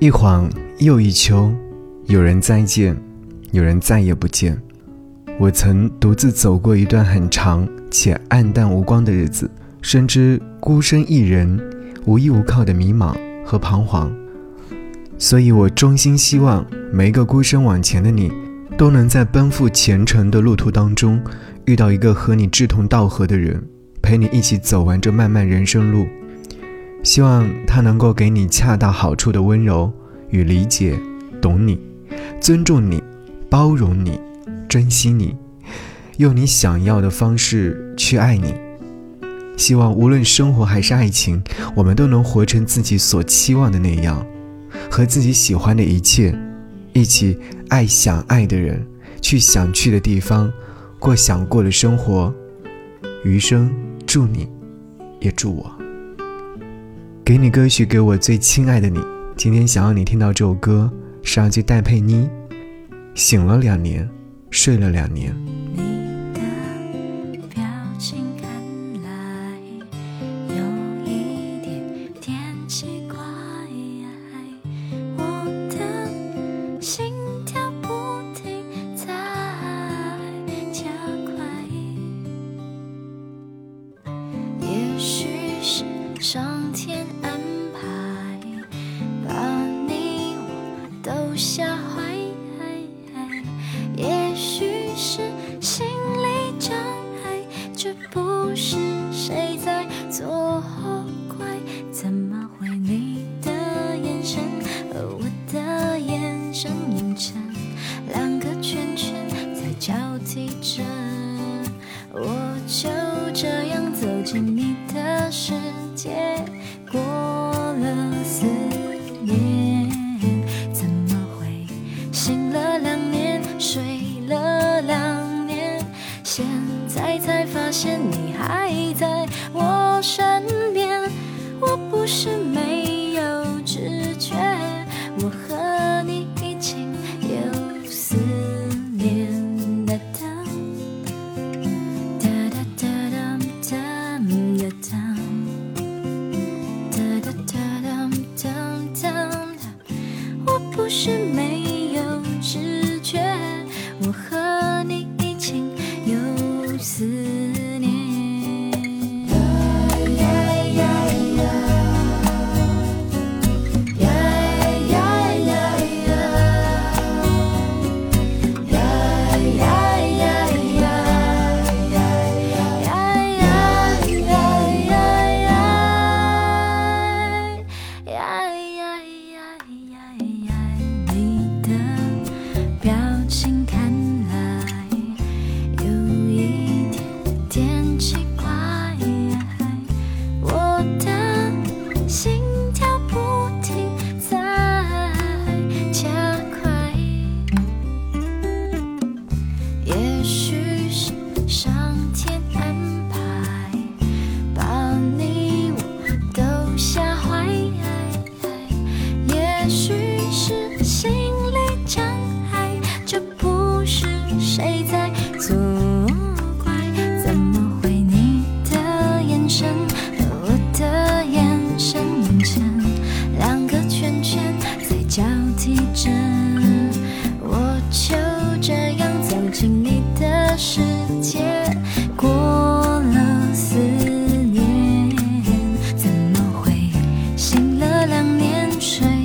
一晃又一秋，有人再见，有人再也不见。我曾独自走过一段很长且暗淡无光的日子，深知孤身一人、无依无靠的迷茫和彷徨。所以我衷心希望每一个孤身往前的你，都能在奔赴前程的路途当中，遇到一个和你志同道合的人，陪你一起走完这漫漫人生路。希望他能够给你恰到好处的温柔与理解，懂你，尊重你，包容你，珍惜你，用你想要的方式去爱你。希望无论生活还是爱情，我们都能活成自己所期望的那样，和自己喜欢的一切，一起爱想爱的人，去想去的地方，过想过的生活。余生，祝你，也祝我。给你歌曲，给我最亲爱的你。今天想要你听到这首歌，是要去戴佩妮。醒了两年，睡了两年。是不是谁在作怪？怎么会你的眼神和我的眼神映成两个圈圈在交替着？我就这样走进你的世界，过了四年，怎么会醒了两年，睡了两年，现在才。发现你还在我身边，我不是没有知觉，我和你已经有思念。哒哒哒哒哒哒哒哒哒哒哒哒哒哒，我不是没 and 两年水。